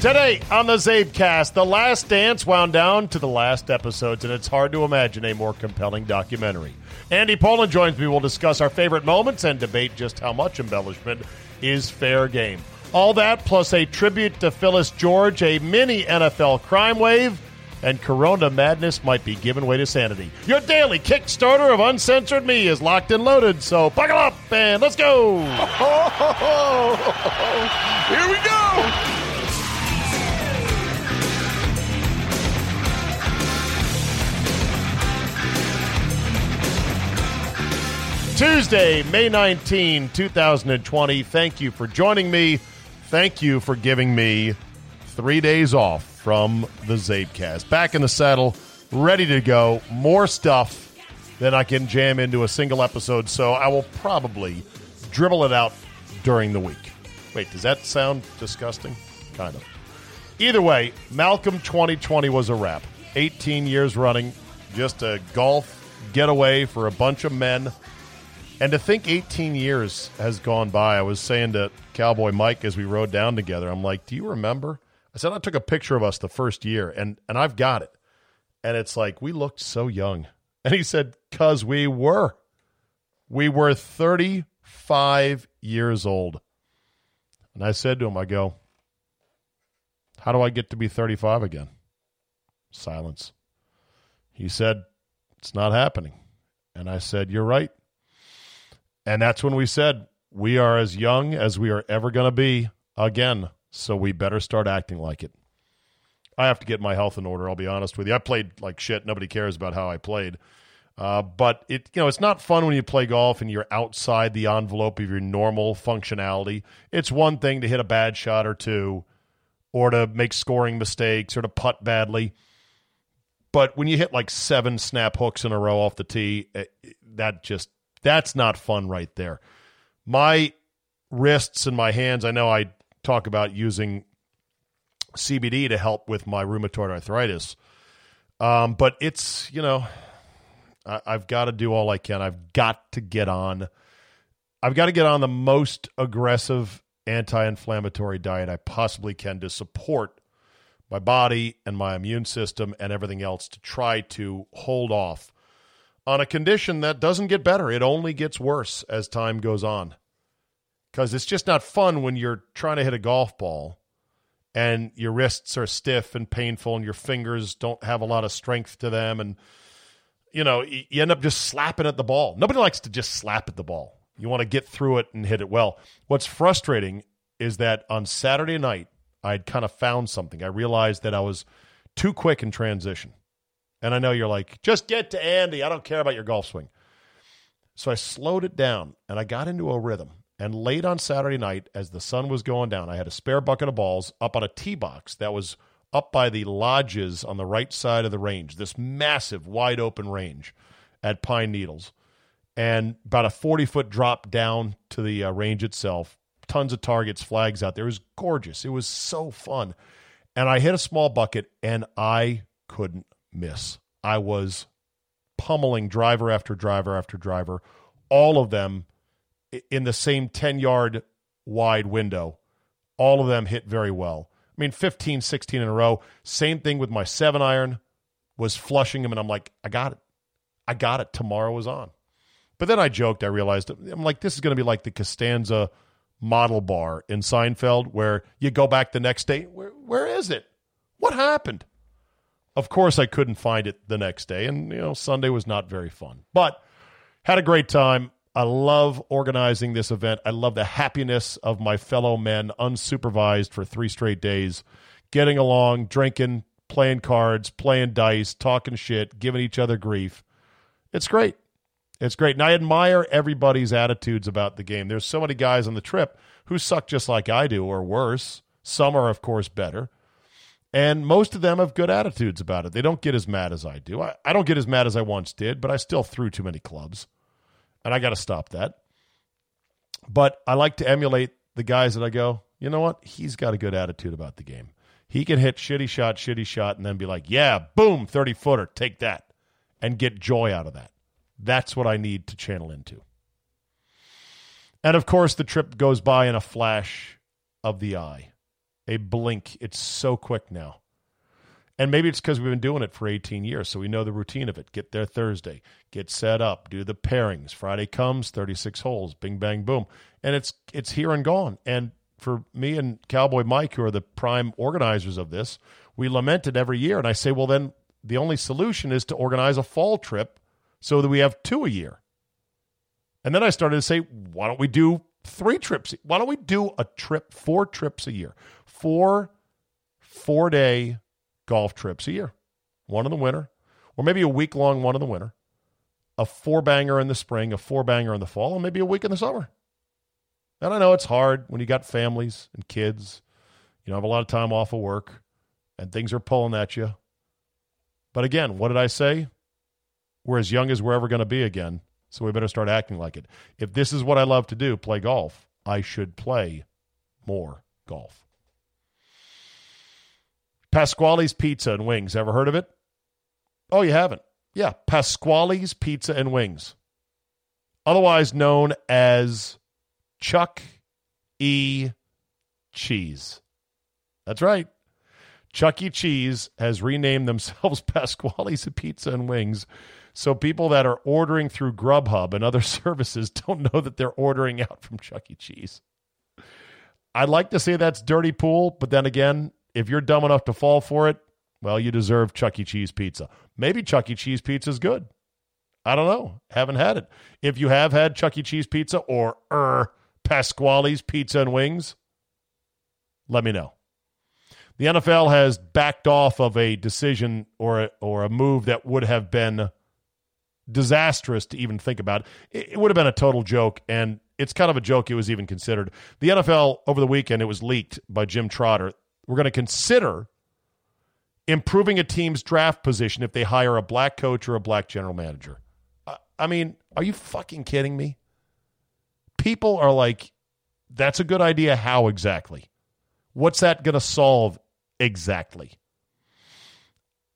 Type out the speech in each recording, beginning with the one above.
Today on the CzabeCast, The Last Dance wound down to the last episodes, and it's hard to imagine a more compelling documentary. Andy Pollin joins me. We'll discuss our favorite moments and debate just how much embellishment is fair game. All that plus a tribute to Phyllis George, a mini NFL crime wave, and Corona madness might be giving way to sanity. Your daily Kickstarter of uncensored me is locked and loaded, so buckle up and let's go! Here we go! Tuesday, May 19, 2020. Thank you for joining me. Thank you for giving me three days off from the CzabeCast. Back in the saddle, ready to go. More stuff than I can jam into a single episode, so I will probably dribble it out during the week. Wait, does that sound disgusting? Kind of. Either way, Malcolm 2020 was a wrap. 18 years running, just a golf getaway for a bunch of men and to think 18 years has gone by, I was saying to Cowboy Mike as we rode down together, I'm like, do you remember? I said, I took a picture of us the first year, and, and I've got it. And it's like, we looked so young. And he said, because we were. We were 35 years old. And I said to him, I go, how do I get to be 35 again? Silence. He said, it's not happening. And I said, you're right. And that's when we said, we are as young as we are ever going to be again. So we better start acting like it. I have to get my health in order. I'll be honest with you. I played like shit. Nobody cares about how I played. Uh, but it, you know, it's not fun when you play golf and you're outside the envelope of your normal functionality. It's one thing to hit a bad shot or two, or to make scoring mistakes, or to putt badly. But when you hit like seven snap hooks in a row off the tee, it, eh, that just that's not fun right there. My wrists and my hands, I know I talk about using CBD to help with my rheumatoid arthritis. Um, but it's, you know, I, I've got to do all I can. I've got to get on. I've got to get on the most aggressive anti inflammatory diet I possibly can to support my body and my immune system and everything else to try to hold off on a condition that doesn't get better. It only gets worse as time goes on. Because it's just not fun when you're trying to hit a golf ball and your wrists are stiff and painful and your fingers don't have a lot of strength to them. And, you know, you end up just slapping at the ball. Nobody likes to just slap at the ball. You want to get through it and hit it well. What's frustrating is that on Saturday night, I'd kind of found something. I realized that I was too quick in transition. And I know you're like, just get to Andy. I don't care about your golf swing. So I slowed it down and I got into a rhythm. And late on Saturday night, as the sun was going down, I had a spare bucket of balls up on a tee box that was up by the lodges on the right side of the range, this massive, wide open range at Pine Needles. And about a 40 foot drop down to the uh, range itself. Tons of targets, flags out there. It was gorgeous. It was so fun. And I hit a small bucket and I couldn't miss. I was pummeling driver after driver after driver, all of them in the same 10 yard wide window. All of them hit very well. I mean, 15, 16 in a row. Same thing with my seven iron, was flushing them, and I'm like, I got it. I got it. Tomorrow is on. But then I joked, I realized, I'm like, this is going to be like the Costanza model bar in Seinfeld where you go back the next day. Where, where is it? What happened? Of course, I couldn't find it the next day, and you know Sunday was not very fun. But had a great time. I love organizing this event. I love the happiness of my fellow men, unsupervised for three straight days, getting along, drinking, playing cards, playing dice, talking shit, giving each other grief. It's great. It's great. And I admire everybody's attitudes about the game. There's so many guys on the trip who suck just like I do or worse. Some are, of course, better. And most of them have good attitudes about it. They don't get as mad as I do. I, I don't get as mad as I once did, but I still threw too many clubs. And I got to stop that. But I like to emulate the guys that I go, you know what? He's got a good attitude about the game. He can hit shitty shot, shitty shot, and then be like, yeah, boom, 30 footer, take that, and get joy out of that. That's what I need to channel into. And of course, the trip goes by in a flash of the eye, a blink. It's so quick now. And maybe it's because we've been doing it for 18 years, so we know the routine of it. Get there Thursday, get set up, do the pairings. Friday comes, 36 holes, bing, bang, boom. And it's it's here and gone. And for me and Cowboy Mike, who are the prime organizers of this, we lament it every year. And I say, well, then the only solution is to organize a fall trip so that we have two a year. And then I started to say, why don't we do three trips? Why don't we do a trip, four trips a year? Four four day golf trips a year. One in the winter, or maybe a week long one in the winter, a four banger in the spring, a four banger in the fall, and maybe a week in the summer. And I know it's hard when you got families and kids. You know, have a lot of time off of work and things are pulling at you. But again, what did I say? We're as young as we're ever going to be again. So we better start acting like it. If this is what I love to do, play golf, I should play more golf. Pasquale's Pizza and Wings. Ever heard of it? Oh, you haven't? Yeah, Pasquale's Pizza and Wings. Otherwise known as Chuck E. Cheese. That's right. Chuck E. Cheese has renamed themselves Pasquale's Pizza and Wings. So people that are ordering through Grubhub and other services don't know that they're ordering out from Chuck E. Cheese. I'd like to say that's dirty pool, but then again, if you're dumb enough to fall for it, well, you deserve Chuck E. Cheese pizza. Maybe Chuck E. Cheese pizza is good. I don't know. Haven't had it. If you have had Chuck E. Cheese pizza or er, Pasquale's Pizza and Wings, let me know. The NFL has backed off of a decision or a, or a move that would have been disastrous to even think about. It, it would have been a total joke, and it's kind of a joke it was even considered. The NFL over the weekend, it was leaked by Jim Trotter we're going to consider improving a team's draft position if they hire a black coach or a black general manager. I mean, are you fucking kidding me? People are like, that's a good idea. How exactly? What's that going to solve exactly?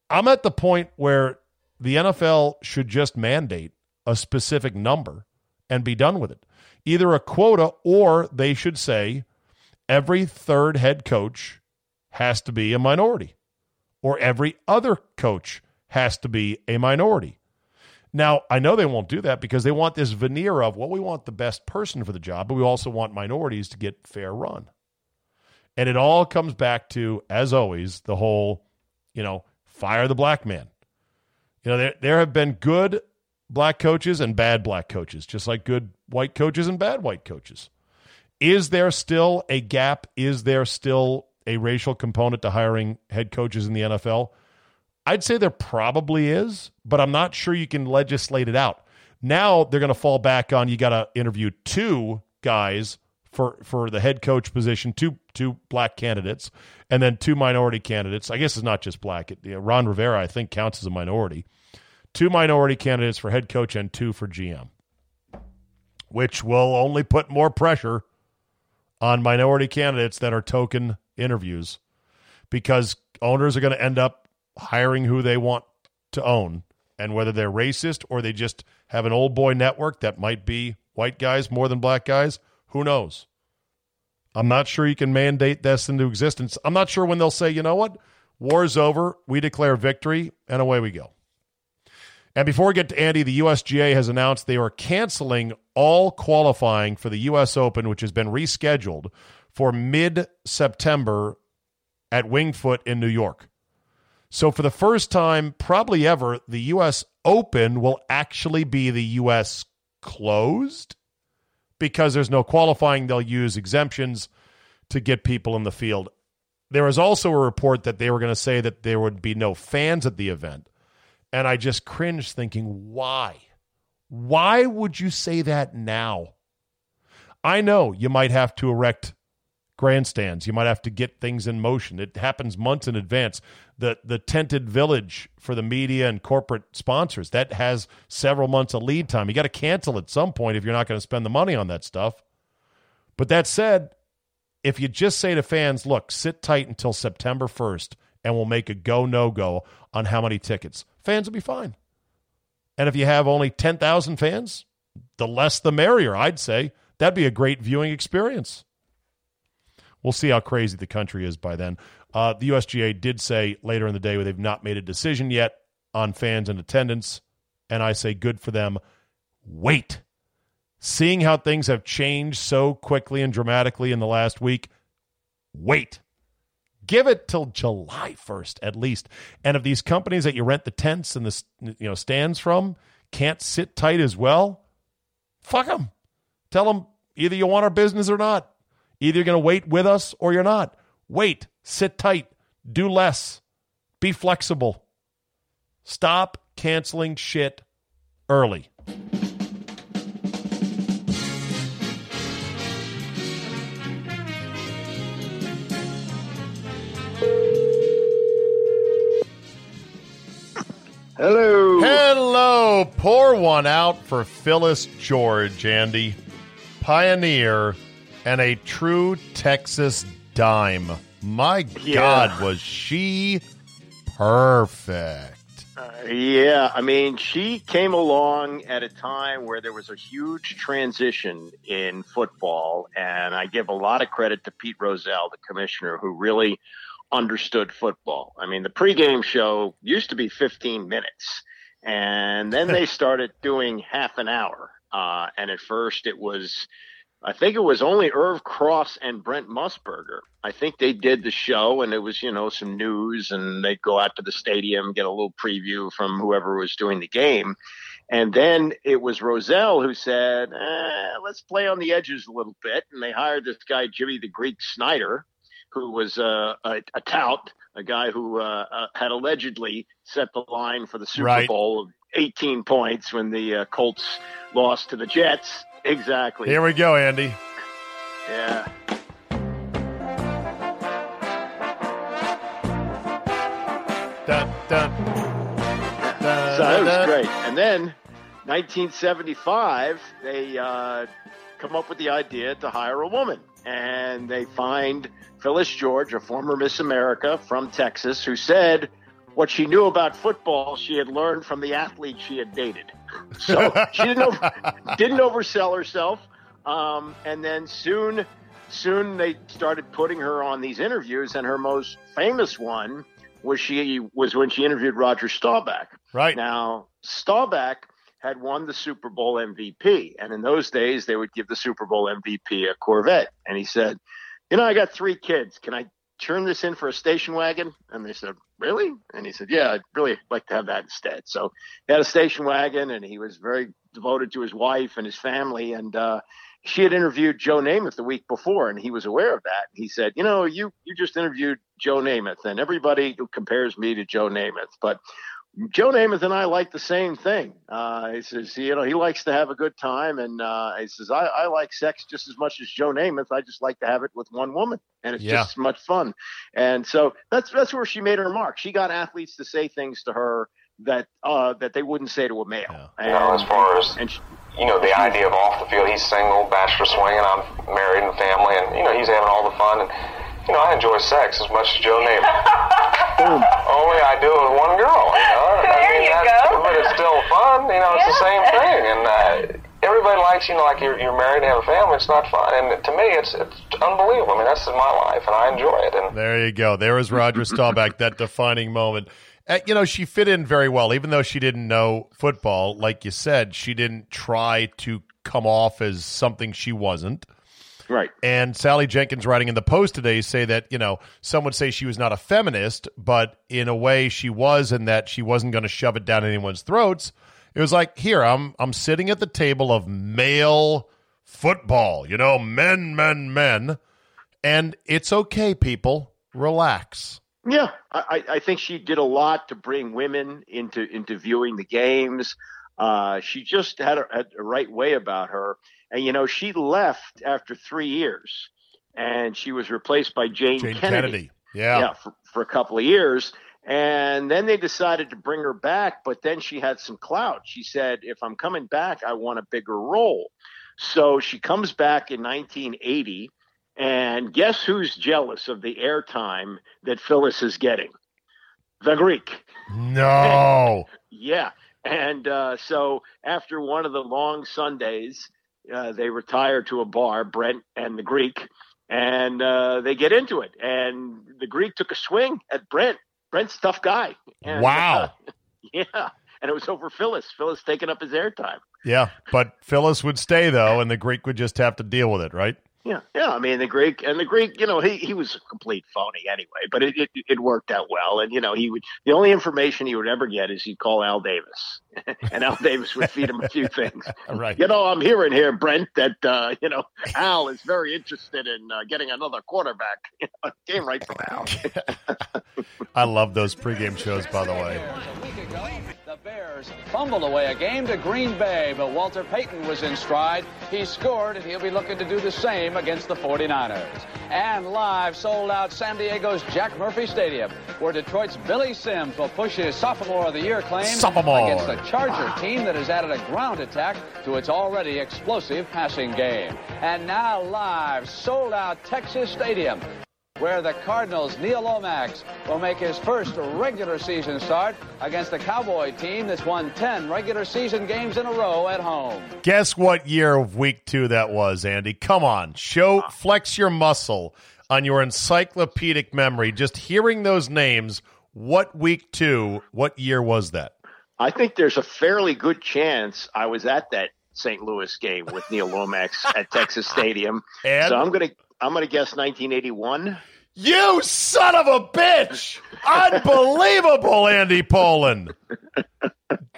I'm at the point where the NFL should just mandate a specific number and be done with it. Either a quota or they should say every third head coach has to be a minority, or every other coach has to be a minority. Now, I know they won't do that because they want this veneer of, well, we want the best person for the job, but we also want minorities to get fair run. And it all comes back to, as always, the whole, you know, fire the black man. You know, there, there have been good black coaches and bad black coaches, just like good white coaches and bad white coaches. Is there still a gap? Is there still a racial component to hiring head coaches in the NFL? I'd say there probably is, but I'm not sure you can legislate it out. Now they're going to fall back on you got to interview two guys for for the head coach position, two two black candidates, and then two minority candidates. I guess it's not just black. It, you know, Ron Rivera, I think, counts as a minority. Two minority candidates for head coach and two for GM, which will only put more pressure on minority candidates that are token interviews because owners are going to end up hiring who they want to own. And whether they're racist or they just have an old boy network that might be white guys more than black guys, who knows? I'm not sure you can mandate this into existence. I'm not sure when they'll say, you know what? War's over. We declare victory, and away we go. And before we get to Andy, the USGA has announced they are canceling all qualifying for the U.S. Open, which has been rescheduled for mid September at Wingfoot in New York. So, for the first time, probably ever, the U.S. Open will actually be the U.S. closed because there's no qualifying. They'll use exemptions to get people in the field. There was also a report that they were going to say that there would be no fans at the event. And I just cringed thinking, why? Why would you say that now? I know you might have to erect grandstands. You might have to get things in motion. It happens months in advance. The the tented village for the media and corporate sponsors that has several months of lead time. You got to cancel at some point if you're not going to spend the money on that stuff. But that said, if you just say to fans, "Look, sit tight until September 1st and we'll make a go no go on how many tickets." Fans will be fine. And if you have only 10,000 fans, the less the merrier, I'd say. That'd be a great viewing experience. We'll see how crazy the country is by then. Uh, the USGA did say later in the day they've not made a decision yet on fans and attendance, and I say good for them. Wait. Seeing how things have changed so quickly and dramatically in the last week, wait. Give it till July 1st at least. And if these companies that you rent the tents and the you know stands from can't sit tight as well, fuck them. Tell them either you want our business or not. Either you're going to wait with us or you're not. Wait, sit tight, do less, be flexible. Stop canceling shit early. Hello. Hello. Pour one out for Phyllis George, Andy. Pioneer and a true Texas dime. My Yeah. God, was she perfect. Uh, yeah, I mean, she came along at a time where there was a huge transition in football, and I give a lot of credit to Pete Rozelle, the commissioner, who really understood football. I mean, the pregame show used to be 15 minutes, and then they started doing half an hour. Uh, and at first, it was I think it was only Irv Cross and Brent Musburger. I think they did the show and it was, you know, some news and they'd go out to the stadium, get a little preview from whoever was doing the game. And then it was Rozelle who said, eh, let's play on the edges a little bit. And they hired this guy, Jimmy the Greek Snyder, who was uh, a, a tout, a guy who uh, uh, had allegedly set the line for the Super Right. Bowl of 18 points when the uh, Colts lost to the Jets. Exactly. Here we go, Andy. Yeah. Dun, dun, dun, So that was great. And then 1975, they uh, come up with the idea to hire a woman. And they find Phyllis George, a former Miss America from Texas, who said what she knew about football she had learned from the athlete she had dated. So she didn't over, didn't oversell herself. Um, and then soon, soon they started putting her on these interviews, and her most famous one was she was when she interviewed Roger Staubach. Right. Now, Staubach had won the Super Bowl MVP, and in those days, they would give the Super Bowl MVP a Corvette. And he said, "You know, I got three kids. Can I turn this in for a station wagon?" And they said, "Really?" And he said, "Yeah, I'd really like to have that instead." So he had a station wagon, and he was very devoted to his wife and his family. And uh, she had interviewed Joe Namath the week before, and he was aware of that. He said, "You know, you you just interviewed Joe Namath, and everybody compares me to Joe Namath, but." Joe Namath and I like the same thing. Uh, he says, you know, he likes to have a good time, and uh, he says, I, I like sex just as much as Joe Namath. I just like to have it with one woman, and it's Yeah. just as much fun. And so that's that's where she made her mark. She got athletes to say things to her that uh, that they wouldn't say to a male. Yeah. And, You know, as far as and she, you know, the idea of off the field, he's single, bachelor swinging, I'm married and family, and you know, he's having all the fun. And you know, I enjoy sex as much as Joe Namath. boom. Only I do it with one girl. You know? I There mean, you go. But it's still fun. You know, it's the same thing. And uh, everybody likes, you know, like you're, you're married and have a family. It's not fun. And to me, it's it's unbelievable. I mean, that's my life, and I enjoy it. And There you go. There was Roger Staubach, that defining moment. Uh, you know, she fit in very well, even though she didn't know football. Like you said, she didn't try to come off as something she wasn't. Right. And Sally Jenkins writing in the Post today say that, you know, some would say she was not a feminist, but in a way she was and that she wasn't going to shove it down anyone's throats. It was like, here, I'm I'm sitting at the table of male football, you know, men, men, men, and it's okay, people. Relax. Yeah, I, I I think she did a lot to bring women into into viewing the games. Uh, she just had a, had a right way about her, and you know she left after three years and she was replaced by Jayne, Jayne Kennedy. Kennedy. Yeah. yeah, for, for a couple of years. And then they decided to bring her back, but then she had some clout. She said, if I'm coming back, I want a bigger role. So she comes back in 1980, and guess who's jealous of the airtime that Phyllis is getting? The Greek. No. Yeah. And uh, so after one of the long Sundays, uh, they retire to a bar, Brent and the Greek, and uh, they get into it. And the Greek took a swing at Brent. Brent's a tough guy. And, Wow. uh, yeah. And it was over Phyllis. Phyllis taking up his airtime. Yeah, but Phyllis would stay though, and the Greek would just have to deal with it, right? Yeah, yeah. I mean, the Greek and the Greek, you know, he, he was a complete phony anyway, but it, it it worked out well. And you know, he would the only information he would ever get is he'd call Al Davis, and Al Davis would feed him a few things. Right. You know, I'm hearing here, Brent, that uh, you know Al is very interested in uh, getting another quarterback. it came right from Al. I love those pregame shows, by the way. A week ago, the Bears fumbled away a game to Green Bay, but Walter Payton was in stride. He scored, and he'll be looking to do the same against the 49ers. And live sold out San Diego's Jack Murphy Stadium, where Detroit's Billy Sims will push his sophomore of the year claim Sophomore. against the Charger team that has added a ground attack to its already explosive passing game. And now live sold out Texas Stadium where the Cardinals' Neil Lomax will make his first regular season start against the Cowboy team that's won 10 regular season games in a row at home. Guess what year of week two that was, Andy? Come on, show flex your muscle on your encyclopedic memory. Just hearing those names, what week two, what year was that? I think there's a fairly good chance I was at that St. Louis game with Neil Lomax at Texas Stadium. And? So I'm gonna I'm gonna guess 1981. You son of a bitch! Unbelievable, Andy Pollin.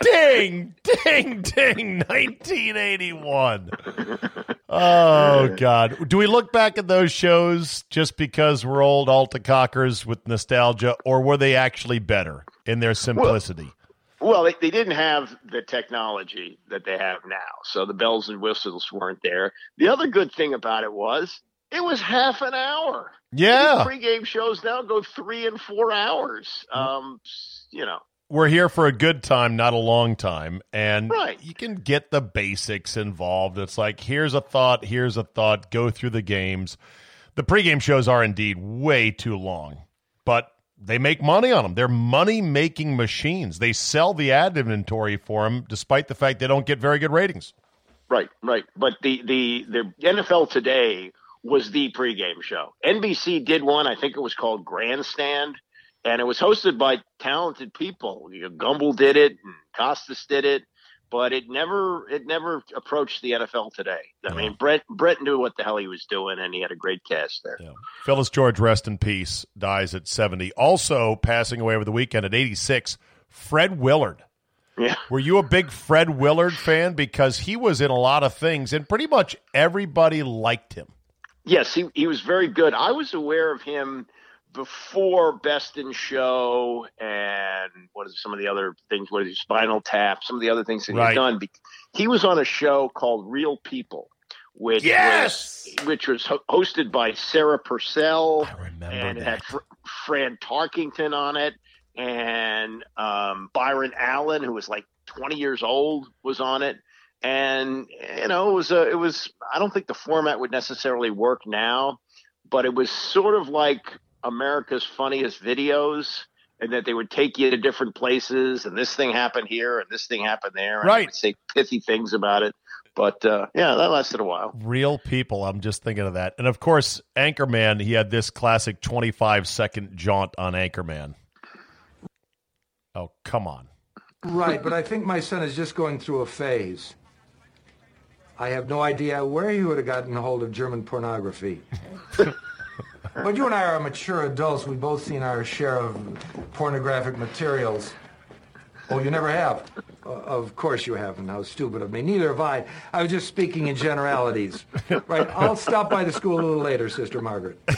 Ding, ding, ding, 1981. Oh, God. Do we look back at those shows just because we're old Altacockers with nostalgia, or were they actually better in their simplicity? Well, they, they didn't have the technology that they have now, so the bells and whistles weren't there. The other good thing about it was it was half an hour. yeah. These pregame shows now go three and four hours. Um, you know, we're here for a good time, not a long time. And Right. you can get the basics involved. It's like, here's a thought, here's a thought, go through the games. The pregame shows are indeed way too long, but they make money on them. They're money making machines. They sell the ad inventory for them, despite the fact they don't get very good ratings. Right, right. But the the the NFL today was the pregame show. NBC did one. I think it was called Grandstand, and it was hosted by talented people. You know, Gumbel did it, and Costas did it, but it never it never approached the NFL today. I No. mean, Brett Brett knew what the hell he was doing, and he had a great cast there. Yeah. Phyllis George, rest in peace, dies at 70. Also passing away over the weekend at 86, Fred Willard. Yeah. Were you a big Fred Willard fan? Because he was in a lot of things, and pretty much everybody liked him. Yes, he he was very good. I was aware of him before Best in Show and what is some of the other things? What is he, Spinal Tap? Some of the other things that Right. he's done. He was on a show called Real People, which Yes! was, which was ho- hosted by Sarah Purcell, I remember and it that. had Fr- Fran Tarkenton on it, and um, Byron Allen, who was like 20 years old, was on it. And you know, it was a, it was. I don't think the format would necessarily work now, but it was sort of like America's Funniest Videos, and that they would take you to different places, and this thing happened here, and this thing happened there, and they Right. say pithy things about it. But uh, yeah, that lasted a while. Real people. I'm just thinking of that. And of course, Anchorman, he had this classic 25 second jaunt on Anchorman. Oh, come on. Right, but I think my son is just going through a phase. I have no idea where he would have gotten a hold of German pornography. but you and I are mature adults. We've both seen our share of pornographic materials. Oh, you never have? Uh, of course you haven't. How stupid of me. Neither have I. I was just speaking in generalities. Right, I'll stop by the school a little later, Sister Margaret.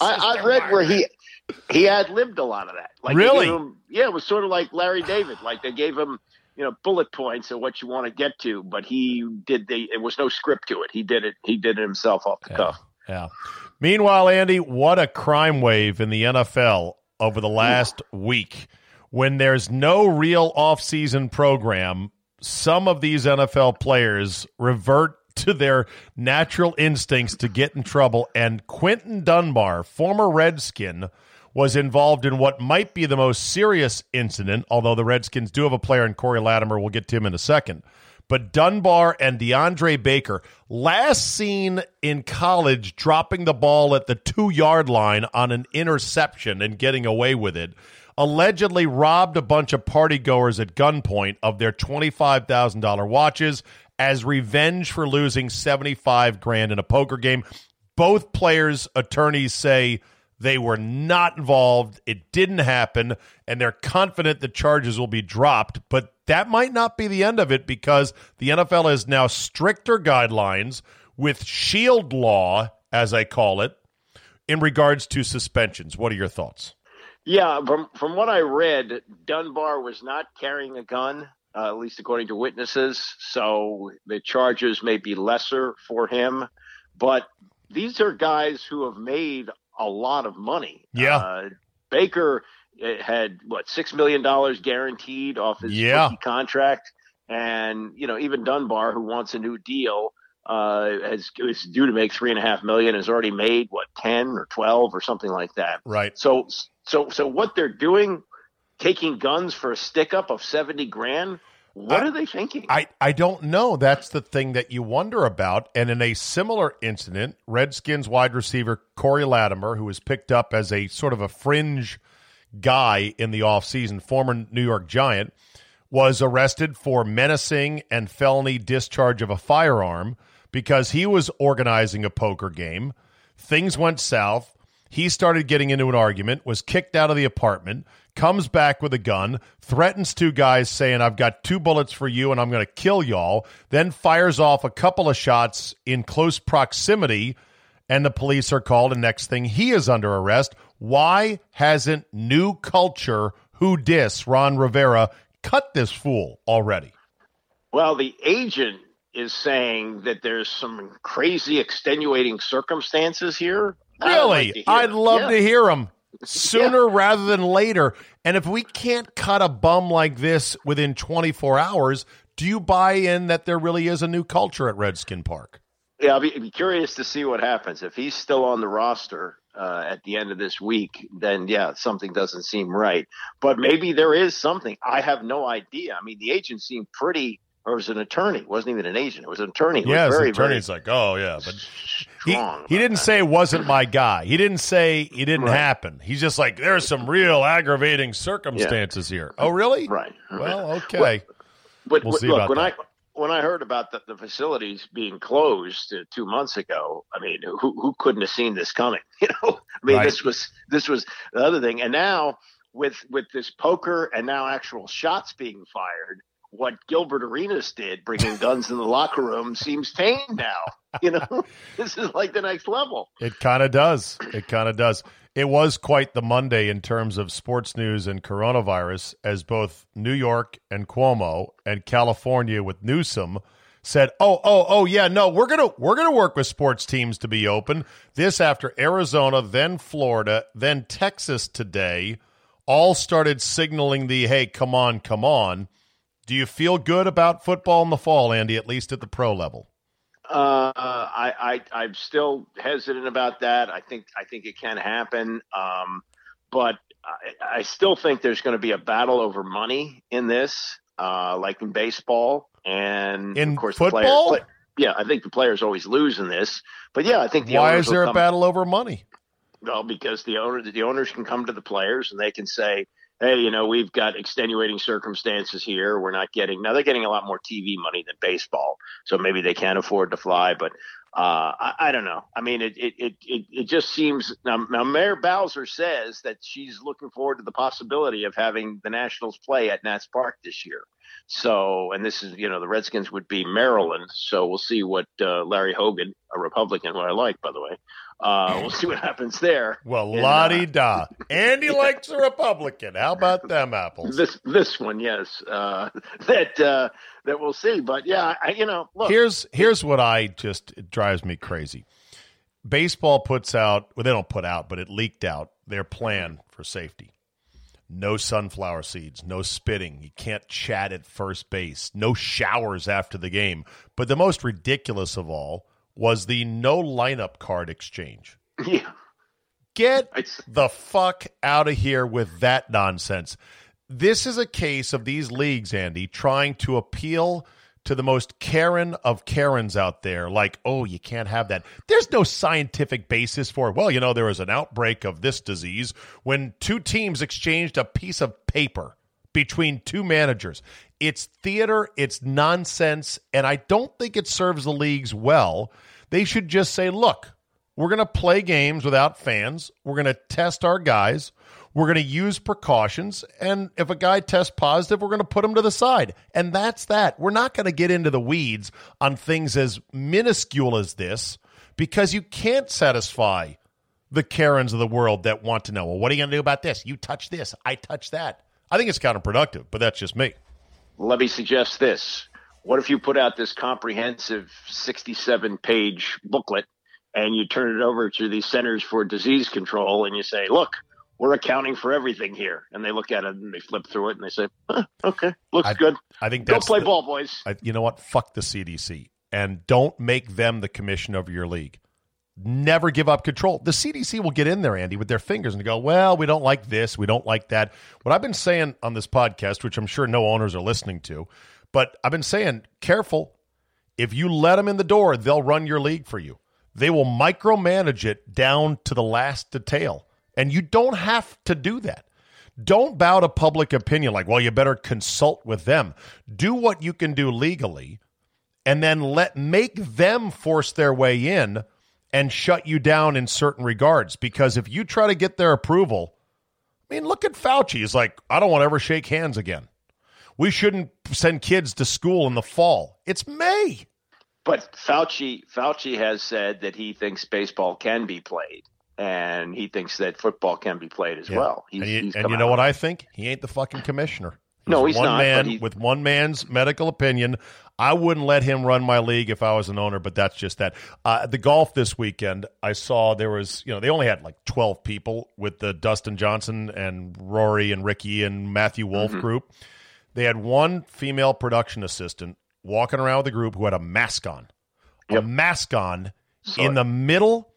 I, I read where he he had lived a lot of that. Like Really? him- yeah, it was sort of like Larry David. Like they gave him, you know bullet points of what you want to get to, but he did the. It was no script to it. He did it. He did it himself off the yeah, cuff. Yeah. Meanwhile, Andy, what a crime wave in the NFL over the last week. When there's no real offseason program, some of these NFL players revert to their natural instincts to get in trouble. And Quinton Dunbar, former Redskin, was involved in what might be the most serious incident, although the Redskins do have a player in Cody Latimer. We'll get to him in a second. But Dunbar and DeAndre Baker, last seen in college dropping the ball at the two yard line on an interception and getting away with it, allegedly robbed a bunch of partygoers at gunpoint of their $25,000 watches as revenge for losing 75 grand in a poker game. Both players' attorneys say they were not involved. It didn't happen, and they're confident the charges will be dropped. But that might not be the end of it because the NFL has now stricter guidelines with shield law, as I call it, in regards to suspensions. What are your thoughts? Yeah, from from what I read, Dunbar was not carrying a gun, uh, at least according to witnesses. So the charges may be lesser for him, but these are guys who have made a lot of money. Yeah. Uh, Baker eh, had what six million dollars guaranteed off his yeah. rookie contract, and you know even Dunbar, who wants a new deal, uh, has is due to make three and a half million, has already made what ten or twelve or something like that. Right. So so so what they're doing, taking guns for a stick up of seventy grand. What I, are they thinking? I, I don't know. That's the thing that you wonder about. And in a similar incident, Redskins wide receiver Cody Latimer, who was picked up as a sort of a fringe guy in the offseason, former New York Giant, was arrested for menacing and felony discharge of a firearm because he was organizing a poker game. Things went south. He started getting into an argument, was kicked out of the apartment, comes back with a gun, threatens two guys, saying, I've got two bullets for you and I'm going to kill y'all, then fires off a couple of shots in close proximity, and the police are called. And next thing, he is under arrest. Why hasn't new culture who dis Ron Rivera cut this fool already? Well, the agent is saying that there's some crazy extenuating circumstances here. Really? I'd, I'd love yeah. to hear them sooner yeah. rather than later. And if we can't cut a bum like this within 24 hours, do you buy in that there really is a new culture at Redskin Park? Yeah, I'll be, be curious to see what happens. If he's still on the roster uh, at the end of this week, then yeah, something doesn't seem right. But maybe there is something. I have no idea. I mean, the agent seemed pretty or it was an attorney. It wasn't even an agent. It was an attorney. yeah, was very, the attorney's like, oh yeah, but he, he didn't that. say it wasn't my guy. He didn't say it didn't Right. happen. He's just like, there's some real aggravating circumstances here. Oh, really? Right. Well, okay. But We'll but see look, about when that. I when I heard about the, the facilities being closed uh, two months ago, I mean, who who couldn't have seen this coming? You know, I mean, Right. this was this was the other thing, and now with with this poker and now actual shots being fired. What Gilbert Arenas did, bringing guns in the locker room, seems tame now. You know, this is like the next level. It kind of does. It kind of does. It was quite the Monday in terms of sports news and coronavirus, as both New York and Cuomo and California with Newsom said, "Oh, oh, oh, yeah, no, we're gonna we're gonna work with sports teams to be open." This after Arizona, then Florida, then Texas today, all started signaling the "Hey, come on, come on." Do you feel good about football in the fall, Andy? At least at the pro level. Uh, I, I I'm still hesitant about that. I think I think it can happen, um, but I, I still think there's going to be a battle over money in this, uh, like in baseball, and In of course football? The players, yeah, I think the players always lose in this, but yeah, I think the Why is there a battle over money? well, because the owner, the owners can come to the players and they can say, "Hey, you know, we've got extenuating circumstances here. We're not getting now. They're getting a lot more TV money than baseball, so maybe they can't afford to fly. But uh, I, I don't know. I mean, it it it it, just seems now, now. Mayor Bowser says that she's looking forward to the possibility of having the Nationals play at Nats Park this year. So, and this is, you know, the Redskins would be Maryland. So we'll see what uh, Larry Hogan, a Republican, who I like, by the way, uh, we'll see what happens there. Well, And, la uh, da. Andy likes a Republican. How about them apples? This this one, yes, uh, that uh, that we'll see. But yeah, I, you know, look, Here's here's what I just it drives me crazy. Baseball puts out well, they don't put out, but it leaked out their plan for safety. No sunflower seeds, no spitting. You can't chat at first base. No showers after the game. But the most ridiculous of all was the no lineup card exchange. yeah, Get the fuck out of here with that nonsense. This is a case of these leagues, Andy, trying to appeal to the most Karen of Karens out there. Like, oh, you can't have that. There's no scientific basis for it. Well, you know, there was an outbreak of this disease when two teams exchanged a piece of paper between two managers. It's theater, it's nonsense, and I don't think it serves the leagues well. They should just say, look, we're going to play games without fans. We're going to test our guys. We're going to use precautions. And if a guy tests positive, we're going to put him to the side. And that's that. We're not going to get into the weeds on things as minuscule as this because you can't satisfy the Karens of the world that want to know, well, what are you going to do about this? You touch this. I touch that. I think it's counterproductive, but that's just me. let me suggest this. What if you put out this comprehensive 67 page booklet and you turn it over to the Centers for Disease Control and you say, look, we're accounting for everything here. And they look at it and they flip through it and they say, huh, okay, looks I- good. I think Go that's play the- ball, boys. I, you know what? Fuck the CDC and don't make them the commission of your league. Never give up control. The CDC will get in there, Andy, with their fingers and go, well, we don't like this. We don't like that. What I've been saying on this podcast, which I'm sure no owners are listening to, but I've been saying, careful. If you let them in the door, they'll run your league for you. They will micromanage it down to the last detail. And you don't have to do that. Don't bow to public opinion like, well, you better consult with them. Do what you can do legally and then let make them force their way in and shut you down in certain regards. Because if you try to get their approval, I mean, look at Fauci. He's like, I don't want to ever shake hands again. We shouldn't send kids to school in the fall. It's May. But Fauci, Fauci has said that he thinks baseball can be played and he thinks that football can be played as well. He's, and you, he's and you know what I think? He ain't the fucking commissioner. No, he's one not, man he- with one man's medical opinion. I wouldn't let him run my league if I was an owner, but that's just that. Uh, the golf this weekend, I saw there was, you know, they only had like 12 people with the Dustin Johnson and Rory and Ricky and Matthew Wolff Mm-hmm. group. They had one female production assistant walking around with the group who had a mask on. A mask on Saw in the middle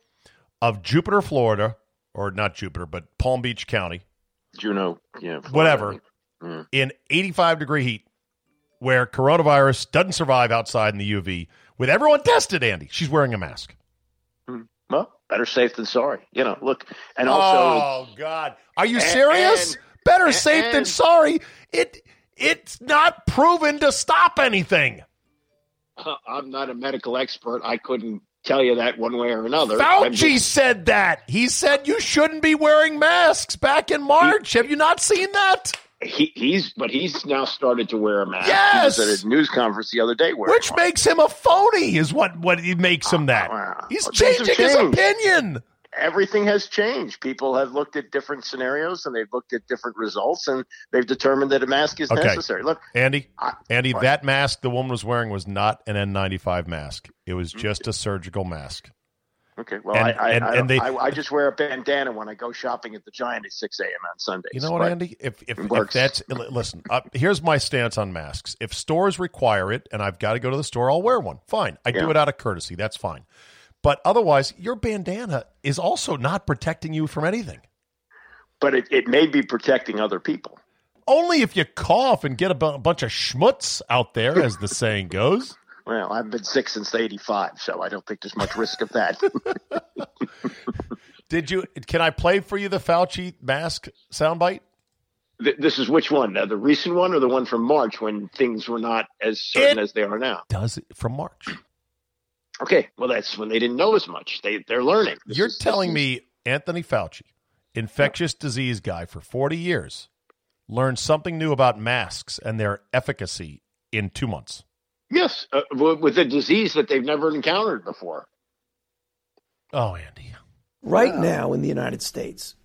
of Jupiter, Florida, or not Jupiter, but Palm Beach County Juno, yeah, whatever, Mm. in 85 degree heat, where coronavirus doesn't survive outside in the UV, with everyone tested, Andy. She's wearing a mask. Well, better safe than sorry. You know, look, and also oh, God. Are you And- serious? and- Better and- safe than sorry. It It's not proven to stop anything. I'm not a medical expert. I couldn't tell you that one way or another. I'm Fauci just- said that. He said you shouldn't be wearing masks back in March. Have you not seen that? He, he's, but he's now started to wear a mask. Yes! he was at a news conference the other day Which one. makes him a phony, is what, what it makes him that. wow. He's Well, changing his opinion. everything has changed. People have looked at different scenarios and they've looked at different results and they've determined that a mask is Okay. necessary. Look, Andy, I- Andy, what? that mask the woman was wearing was not an N95 mask. It was mm. just a surgical mask. Okay, well, And- I, I, and- I, and they- I, I just wear a bandana when I go shopping at the Giant at 6 a.m. on Sundays. You know what, Andy? If if, if that's listen, uh, here's my stance on masks. If stores require it, and I've got to go to the store, I'll wear one. Fine, I do it out of courtesy. That's fine. But otherwise, your bandana is also not protecting you from anything. But it, it may be protecting other people. Only if you cough and get a bunch of schmutz out there, as the saying goes. Well, I've been sick since 85, so I don't think there's much risk of that. Did you? Can I play for you the Fauci mask soundbite? Th- this is which one? Uh, the recent one or the one from March when things were not as certain It- as they are now? Does it from March? Okay, well, that's when they didn't know as much. They, they're learning. This You're is- telling is- me Anthony Fauci, infectious disease guy for 40 years, learned something new about masks and their efficacy in two months. Yes, uh, with a disease that they've never encountered before. Oh, Andy. Right now in the United States,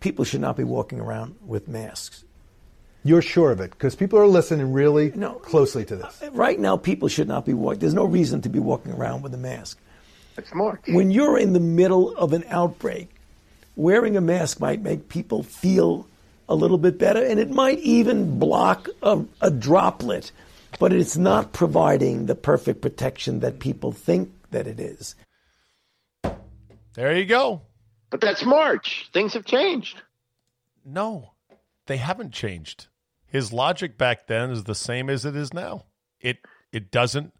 people should not be walking around with masks. You're sure of it because people are listening really No. closely to this. Right now, people should not be walking. There's no reason to be walking around with a mask. It's more. When you're in the middle of an outbreak, wearing a mask might make people feel a little bit better, and it might even block a, a droplet, but it's not providing the perfect protection that people think that it is. There you go. But that's March. Things have changed. No, they haven't changed. His logic back then is the same as it is now. It it doesn't.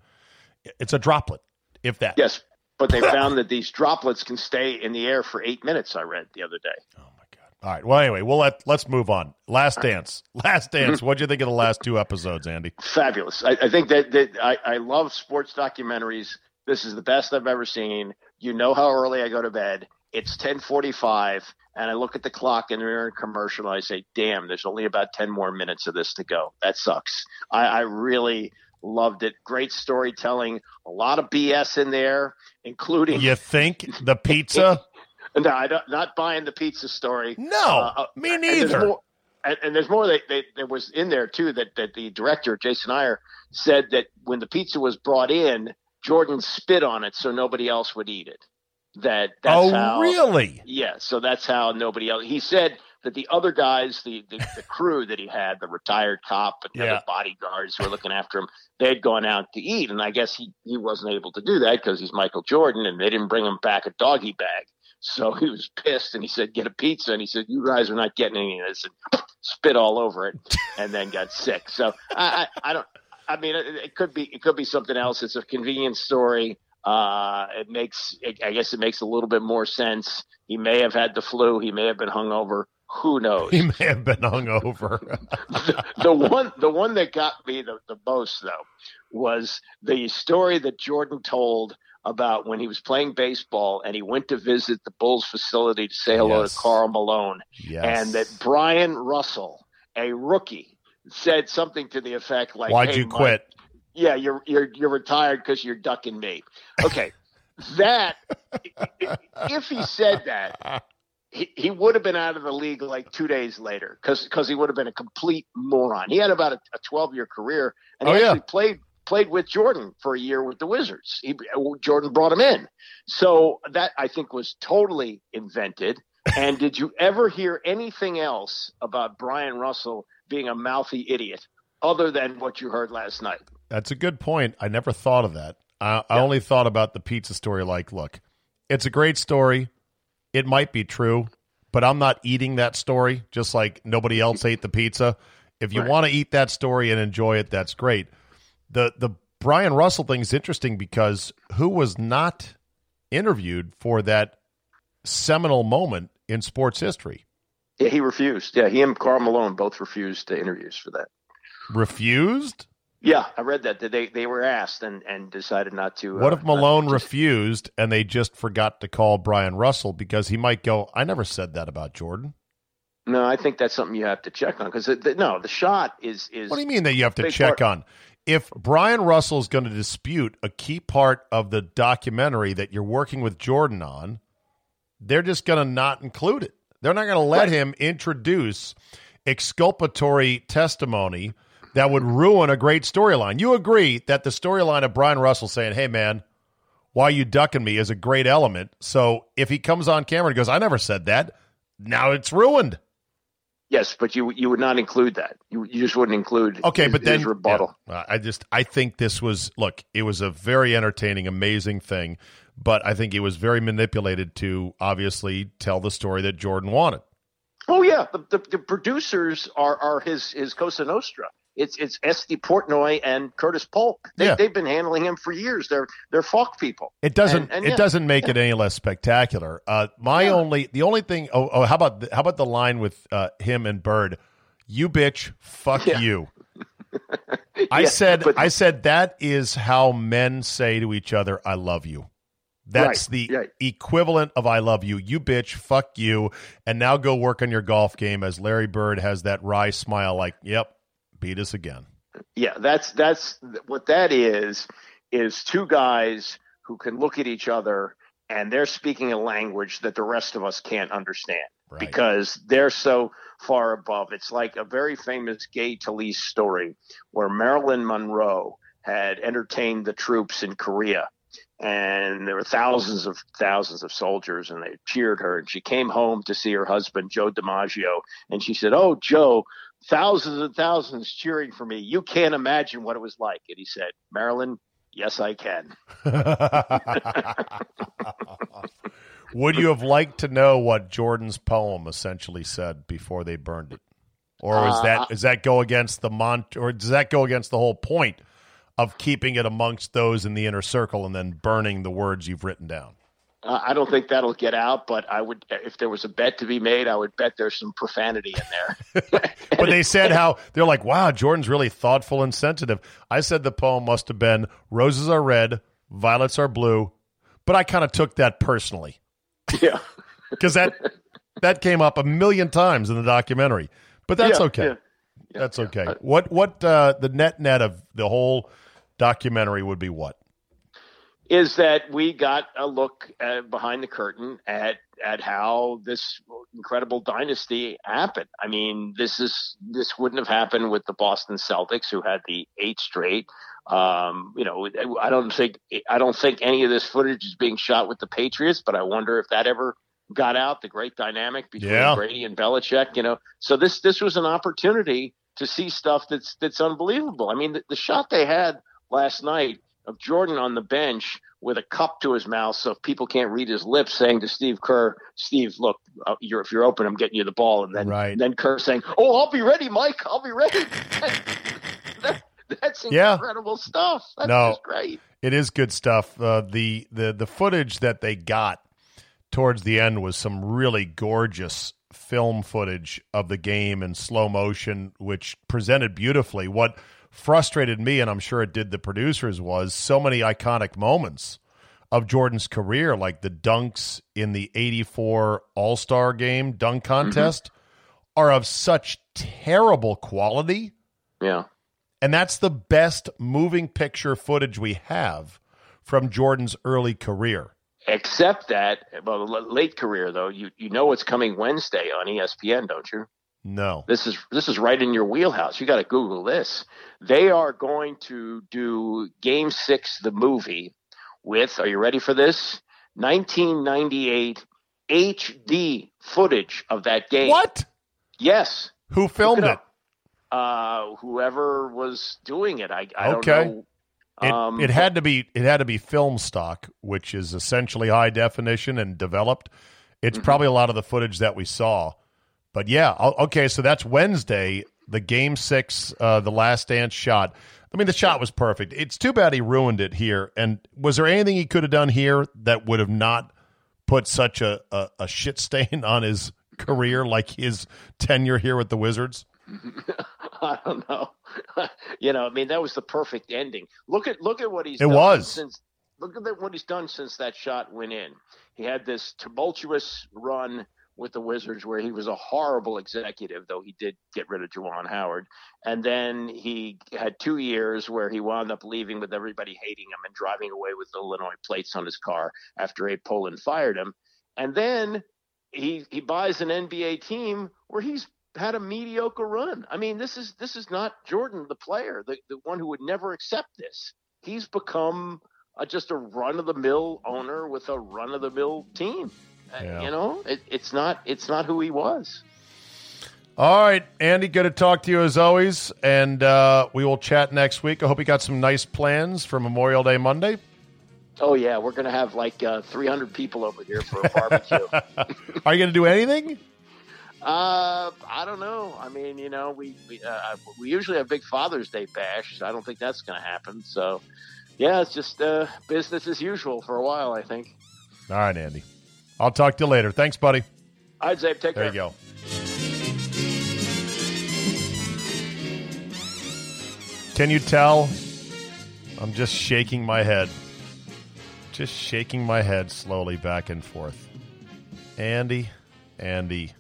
It's a droplet, if that. Yes, but they found that these droplets can stay in the air for eight minutes. I read the other day. Oh my god. All right. Well, anyway, we'll let let's move on. Last dance. Last dance. What'd you think of the last two episodes, Andy? Fabulous. I, I think that, that I, I love sports documentaries. This is the best I've ever seen. You know how early I go to bed. It's ten forty five, and I look at the clock and they're in a commercial. And I say, "Damn, there's only about ten more minutes of this to go." That sucks. I, I really loved it. Great storytelling. A lot of BS in there, including You think the pizza? No, I don't, not buying the pizza story. No, Uh, me and there's neither. more- And, and there's more that, that, that was in there too. That, that the director Jason Hehir said that when the pizza was brought in, Jordan spit on it so nobody else would eat it. That that's oh, how. really? Yeah, so that's how nobody else. He said that the other guys, the, the, the crew that he had, the retired cop and the Yeah. other bodyguards who were looking after him, they had gone out to eat, and I guess he he wasn't able to do that because he's Michael Jordan, and they didn't bring him back a doggy bag. So he was pissed, and he said, "Get a pizza." And he said, "You guys are not getting any of this," and spit all over it, and then got sick. So I, I, I don't. I mean, it, it could be it could be something else. It's a convenience story. Uh, it makes, it, I guess, it makes a little bit more sense. He may have had the flu. He may have been hungover. Who knows? He may have been hungover. the, the one, the one that got me the, the most though was the story that Jordan told about when he was playing baseball and he went to visit the Bulls facility to say hello Yes. to Karl Malone, yes. and that Bryon Russell, a rookie, said something to the effect like, Why'd "Hey, you Mike, quit? yeah, you're you're you're retired because you're ducking me. Okay, that if he said that, he, he would have been out of the league like two days later because he would have been a complete moron. He had about a, a 12 year career, and he Oh, yeah. actually played played with Jordan for a year with the Wizards. He, Jordan brought him in, so that I think was totally invented. And did you ever hear anything else about Bryon Russell being a mouthy idiot other than what you heard last night? That's a good point. I never thought of that. I, I only thought about the pizza story. Like, look, it's a great story. It might be true, but I'm not eating that story. Just like nobody else ate the pizza. If you Right. want to eat that story and enjoy it, that's great. The The Bryon Russell thing is interesting because who was not interviewed for that seminal moment in sports history? Yeah, he refused. Yeah, he and Karl Malone both refused the interviews for that. Refused. Yeah, I read that. They they were asked and, and decided not to. What uh, if Malone refused and they just forgot to call Bryon Russell because he might go, I never said that about Jordan. No, I think that's something you have to check on because no, the shot is is. What do you mean that you have to check part- on? If Bryon Russell is going to dispute a key part of the documentary that you're working with Jordan on, they're just going to not include it. They're not going to let Right. him introduce exculpatory testimony that would ruin a great storyline. You agree that the storyline of Bryon Russell saying, "Hey man, why are you ducking me?" is a great element. So if he comes on camera and goes, "I never said that," now it's ruined. Yes, but you you would not include that. You you just wouldn't include. Okay, his- but then rebuttal. yeah, uh, I just I think this was look, it was a very entertaining, amazing thing, but I think it was very manipulated to obviously tell the story that Jordan wanted. Oh yeah, the, the, the producers are are his his Cosa Nostra. It's it's Estee Portnoy and Curtis Polk. They, Yeah. They've been handling him for years. They're they're Falk people. It doesn't And- and it yeah, doesn't make it any less spectacular. Uh, my Yeah. only the only thing oh, oh how about the, how about the line with uh, him and Bird? You bitch, fuck Yeah. you. I Yeah, said but- I said that is how men say to each other, I love you. That's Right, the right. equivalent of I love you. You bitch, fuck you. And now go work on your golf game as Larry Bird has that wry smile like, yep, beat us again. Yeah, that's that's what that is. Is two guys who can look at each other and they're speaking a language that the rest of us can't understand Right. because they're so far above. It's like a very famous Gay Talese story where Marilyn Monroe had entertained the troops in Korea. And there were thousands of thousands of soldiers, and they cheered her. And she came home to see her husband, Joe DiMaggio, and she said, "Oh, Joe, thousands and thousands cheering for me. You can't imagine what it was like." And he said, "Marilyn, yes, I can." Would you have liked to know what Jordan's poem essentially said before they burned it, or is Uh, that that go against the mont or does that go against the whole point of keeping it amongst those in the inner circle and then burning the words you've written down? Uh, I don't think that'll get out, but I would, if there was a bet to be made, I would bet there's some profanity in there. But they said how they're like, wow, Jordan's really thoughtful and sensitive. I said the poem must have been roses are red, violets are blue, but I kind of took that personally yeah, because that that came up a million times in the documentary. But that's Yeah, okay. yeah. That's okay. What what uh, the net net of the whole documentary would be what? Is that we got a look uh, behind the curtain at at how this incredible dynasty happened. I mean, this is this wouldn't have happened with the Boston Celtics, who had the eight straight. Um, you know, I don't think I don't think any of this footage is being shot with the Patriots, but I wonder if that ever got out. The great dynamic between Yeah. Brady and Belichick. You know, so this this was an opportunity to see stuff that's that's unbelievable. I mean, the, the shot they had last night of Jordan on the bench with a cup to his mouth, so people can't read his lips, saying to Steve Kerr, "Steve, look, uh, you're, if you're open, I'm getting you the ball." And then, Right. then Kerr saying, "Oh, I'll be ready, Mike. I'll be ready." That- that's Yeah. incredible stuff. That's No. just great. It is good stuff. Uh, the the the footage that they got towards the end was some really gorgeous film footage of the game in slow motion, which presented beautifully. What frustrated me, and I'm sure it did the producers, was so many iconic moments of Jordan's career, like the dunks in the '84 All Star Game dunk mm-hmm. contest, are of such terrible quality Yeah. and that's the best moving picture footage we have from Jordan's early career. Except that, well, late career though, you you know what's coming Wednesday on ESPN, don't you? No. This is this is right in your wheelhouse. You got to Google this. They are going to do Game Six, the movie, with. Are you ready for this? 1998 HD footage of that game. What? Yes. Who filmed it? Uh, whoever was doing it, I, I Okay. don't know. It, Um, it had to be it had to be film stock, which is essentially high definition and developed. It's Mm-hmm. probably a lot of the footage that we saw. But yeah, okay, so that's Wednesday, the game six, uh, the last dance shot. I mean, the shot was perfect. It's too bad he ruined it here. And was there anything he could have done here that would have not put such a, a, a shit stain on his career like his tenure here with the Wizards? I don't know. you know, I mean, that was the perfect ending. Look at look at what he's. It done was. since. Look at what he's done since that shot went in. He had this tumultuous run with the Wizards where he was a horrible executive, though he did get rid of Juwan Howard. And then he had two years where he wound up leaving with everybody hating him and driving away with Illinois plates on his car after Abe Pollin fired him. And then he he buys an NBA team where he's had a mediocre run. I mean, this is this is not Jordan, the player, the, the one who would never accept this. He's become a, just a run of the mill owner with a run of the mill team. Uh, Yeah. You know, it, it's not it's not who he was. All right, Andy, good to talk to you as always. And uh, we will chat next week. I hope you got some nice plans for Memorial Day Monday. Oh yeah, we're gonna have like uh, 300 people over here for a barbecue. Are you going to do anything? Uh, I don't know. I mean, you know, we we, uh, we usually have big Father's Day bash. I don't think that's going to happen. So, yeah, it's just uh, business as usual for a while. I think. All right, Andy. I'll talk to you later. Thanks, buddy. I'd say take There care. There you go. Can you tell? I'm just shaking my head. Just shaking my head slowly back and forth. Andy, Andy,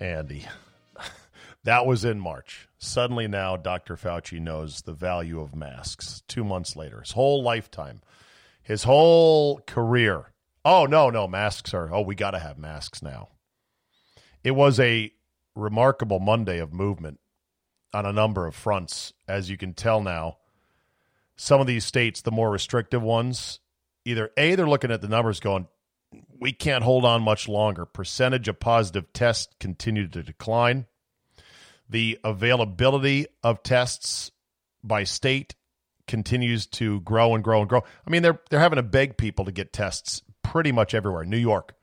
Andy. That was in March. Suddenly now, Dr. Fauci knows the value of masks. Two months later, his whole lifetime, his whole career. Oh, no, no, masks are, oh, we got to have masks now. It was a remarkable Monday of movement on a number of fronts, as you can tell now. Some of these states, the more restrictive ones, either A, they're looking at the numbers going, we can't hold on much longer. Percentage of positive tests continue to decline. The availability of tests by state continues to grow and grow and grow. I mean, they're they're having to beg people to get tests pretty much everywhere. New York,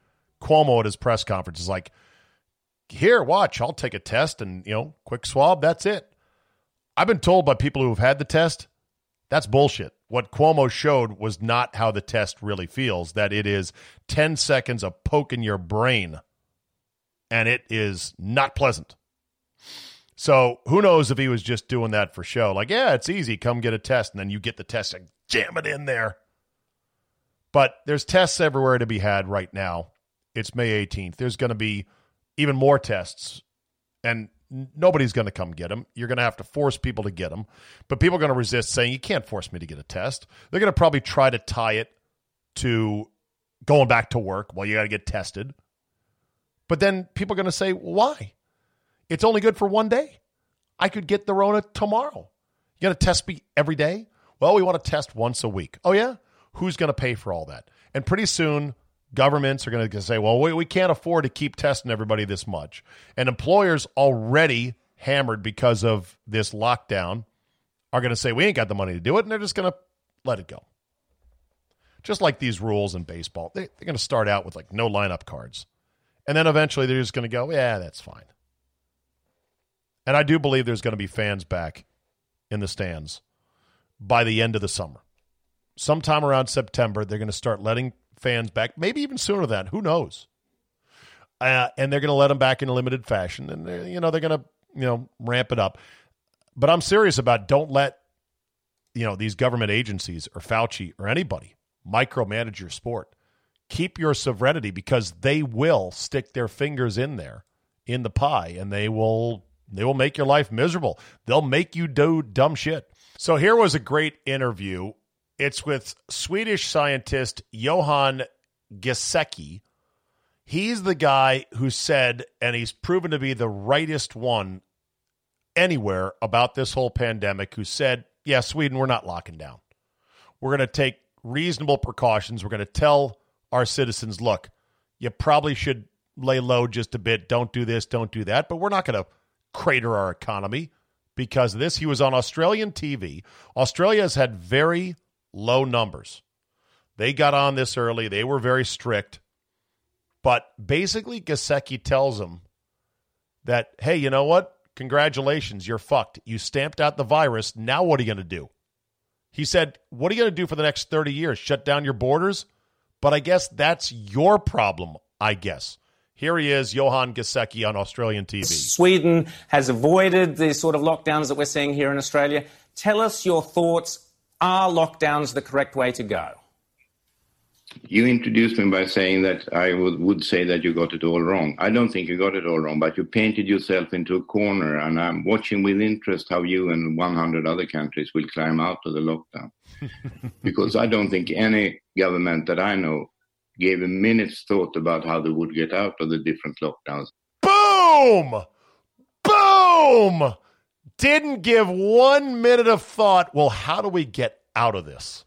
Cuomo at his press conference is like, "Here, watch, I'll take a test and you know, quick swab. That's it." I've been told by people who have had the test, that's bullshit. What Cuomo showed was not how the test really feels. That it is ten seconds of poking your brain, and it is not pleasant. So who knows if he was just doing that for show? Like, yeah, it's easy. Come get a test, and then you get the test and jam it in there. But there's tests everywhere to be had right now. It's May 18th. There's going to be even more tests, and nobody's going to come get them. You're going to have to force people to get them. But people are going to resist saying, you can't force me to get a test. They're going to probably try to tie it to going back to work. Well, you got to get tested. But then people are going to say, why? It's only good for one day. I could get the Rona tomorrow. You got to test me every day? Well, we want to test once a week. Oh, yeah? Who's going to pay for all that? And pretty soon, governments are going to say, well, we, we can't afford to keep testing everybody this much. And employers already hammered because of this lockdown are going to say, we ain't got the money to do it. And they're just going to let it go. Just like these rules in baseball, they, they're going to start out with like no lineup cards. And then eventually they're just going to go, yeah, that's fine. And I do believe there's going to be fans back in the stands by the end of the summer. Sometime around September, they're going to start letting fans back, maybe even sooner than. Who knows? Uh, and they're going to let them back in a limited fashion. And, you know, they're going to, you know, ramp it up. But I'm serious about don't let, you know, these government agencies or Fauci or anybody micromanage your sport. Keep your sovereignty because they will stick their fingers in there in the pie and they will they will make your life miserable. They'll make you do dumb shit. So here was a great interview. It's with Swedish scientist Johan Giesecke. He's the guy who said, and he's proven to be the rightest one anywhere about this whole pandemic, who said, yeah, Sweden, we're not locking down. We're going to take reasonable precautions. We're going to tell our citizens, look, you probably should lay low just a bit. Don't do this, don't do that. But we're not going to crater our economy because of this. He was on Australian TV. Australia has had very low numbers. They got on this early, they were very strict. But basically, Giesecke tells them that, hey, you know what? Congratulations, you're fucked. You stamped out the virus. Now what are you going to do? He said, What are you going to do for the next 30 years? Shut down your borders? But I guess that's your problem, I guess. Here he is, Johan Giesecke on Australian TV. Sweden has avoided the sort of lockdowns that we're seeing here in Australia. Tell us your thoughts. Are lockdowns the correct way to go? You introduced me by saying that I would, would say that you got it all wrong. I don't think you got it all wrong, but you painted yourself into a corner, and I'm watching with interest how you and 100 other countries will climb out of the lockdown. because I don't think any government that I know gave a minute's thought about how they would get out of the different lockdowns. Boom! Boom! Didn't give one minute of thought. Well, how do we get out of this?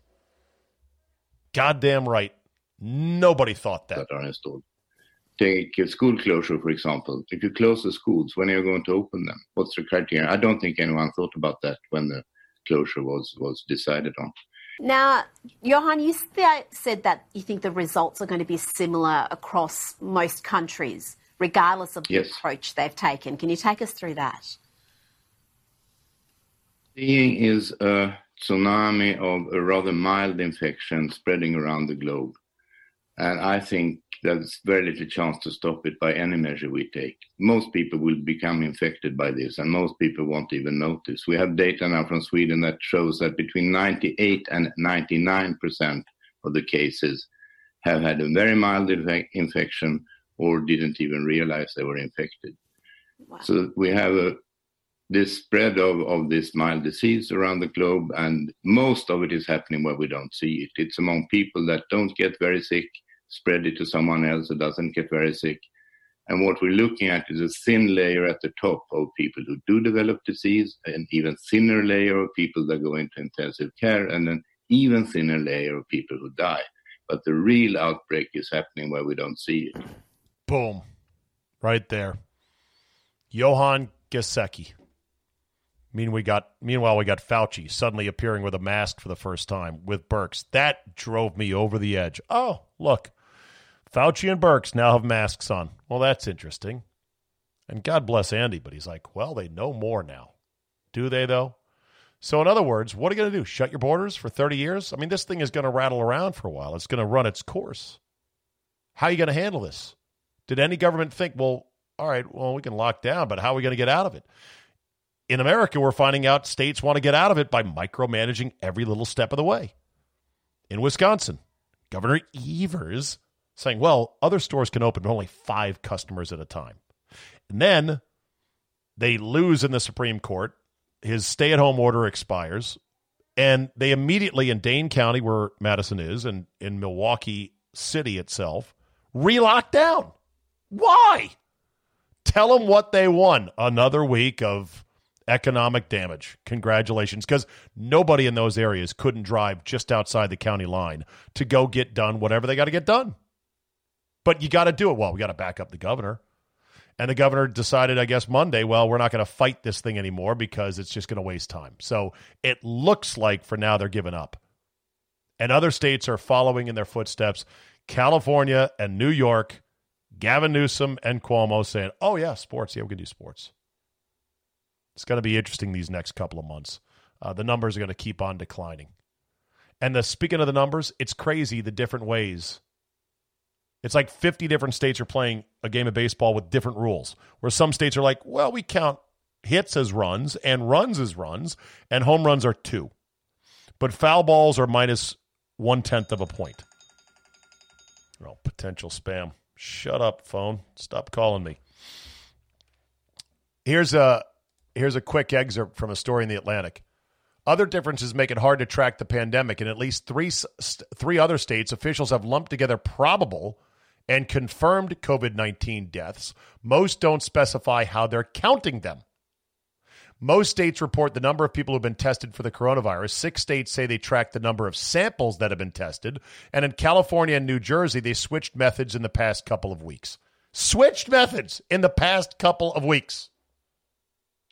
Goddamn right. Nobody thought that. That are installed. Take school closure, for example. If you close the schools, when are you going to open them? What's the criteria? I don't think anyone thought about that when the closure was, was decided on. Now, Johan, you said that you think the results are going to be similar across most countries, regardless of the yes. approach they've taken. Can you take us through that? Seeing is a tsunami of a rather mild infection spreading around the globe. And I think there's very little chance to stop it by any measure we take. Most people will become infected by this, and most people won't even notice. We have data now from Sweden that shows that between 98 and 99 percent of the cases have had a very mild infection or didn't even realize they were infected. Wow. So we have a the spread of, of this mild disease around the globe, and most of it is happening where we don't see it. It's among people that don't get very sick, spread it to someone else that doesn't get very sick. And what we're looking at is a thin layer at the top of people who do develop disease, an even thinner layer of people that go into intensive care, and an even thinner layer of people who die. But the real outbreak is happening where we don't see it. Boom. Right there. Johan Giesecke. Mean we got meanwhile we got Fauci suddenly appearing with a mask for the first time with Birx. That drove me over the edge. Oh, look. Fauci and Birx now have masks on. Well, that's interesting. And God bless Andy, but he's like, well, they know more now. Do they though? So in other words, what are you going to do? Shut your borders for 30 years? I mean, this thing is going to rattle around for a while. It's going to run its course. How are you going to handle this? Did any government think, well, all right, well, we can lock down, but how are we going to get out of it? In America, we're finding out states want to get out of it by micromanaging every little step of the way. In Wisconsin, Governor Evers saying, well, other stores can open only five customers at a time. And then they lose in the Supreme Court. His stay at home order expires. And they immediately, in Dane County, where Madison is, and in Milwaukee City itself, relock down. Why? Tell them what they won. Another week of economic damage. Congratulations. Because nobody in those areas couldn't drive just outside the county line to go get done whatever they got to get done. But you got to do it. Well, we got to back up the governor. And the governor decided, I guess, Monday, well, we're not going to fight this thing anymore because it's just going to waste time. So it looks like for now they're giving up. And other states are following in their footsteps. California and New York, Gavin Newsom and Cuomo saying, oh, yeah, sports. Yeah, we can do sports. It's going to be interesting these next couple of months. Uh, the numbers are going to keep on declining. And the speaking of the numbers, it's crazy the different ways. It's like 50 different states are playing a game of baseball with different rules. Where some states are like, well, we count hits as runs and runs as runs, and home runs are two. But foul balls are minus one tenth of a point. Oh, potential spam. Shut up, phone. Stop calling me. Here's a Here's a quick excerpt from a story in the Atlantic. Other differences make it hard to track the pandemic. In at least three, three other states, officials have lumped together probable and confirmed COVID 19 deaths. Most don't specify how they're counting them. Most states report the number of people who've been tested for the coronavirus. Six states say they track the number of samples that have been tested. And in California and New Jersey, they switched methods in the past couple of weeks. Switched methods in the past couple of weeks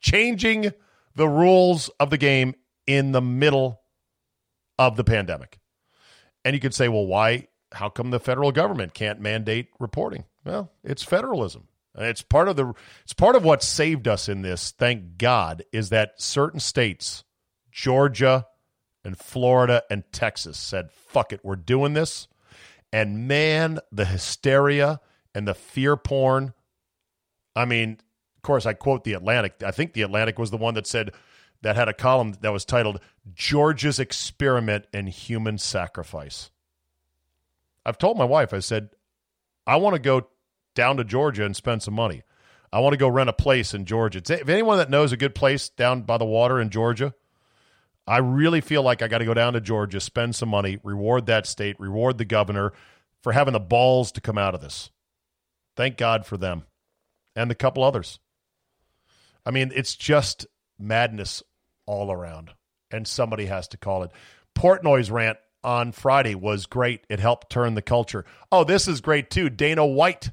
changing the rules of the game in the middle of the pandemic. And you could say, well, why? How come the federal government can't mandate reporting? Well, it's federalism. It's part of the it's part of what saved us in this, thank God, is that certain states, Georgia and Florida and Texas said, fuck it, we're doing this. And man, the hysteria and the fear porn. I mean, of course, I quote the Atlantic. I think the Atlantic was the one that said that had a column that was titled Georgia's Experiment in Human Sacrifice. I've told my wife, I said, I want to go down to Georgia and spend some money. I want to go rent a place in Georgia. If anyone that knows a good place down by the water in Georgia, I really feel like I got to go down to Georgia, spend some money, reward that state, reward the governor for having the balls to come out of this. Thank God for them and a couple others. I mean, it's just madness all around, and somebody has to call it. Portnoy's rant on Friday was great. It helped turn the culture. Oh, this is great too. Dana White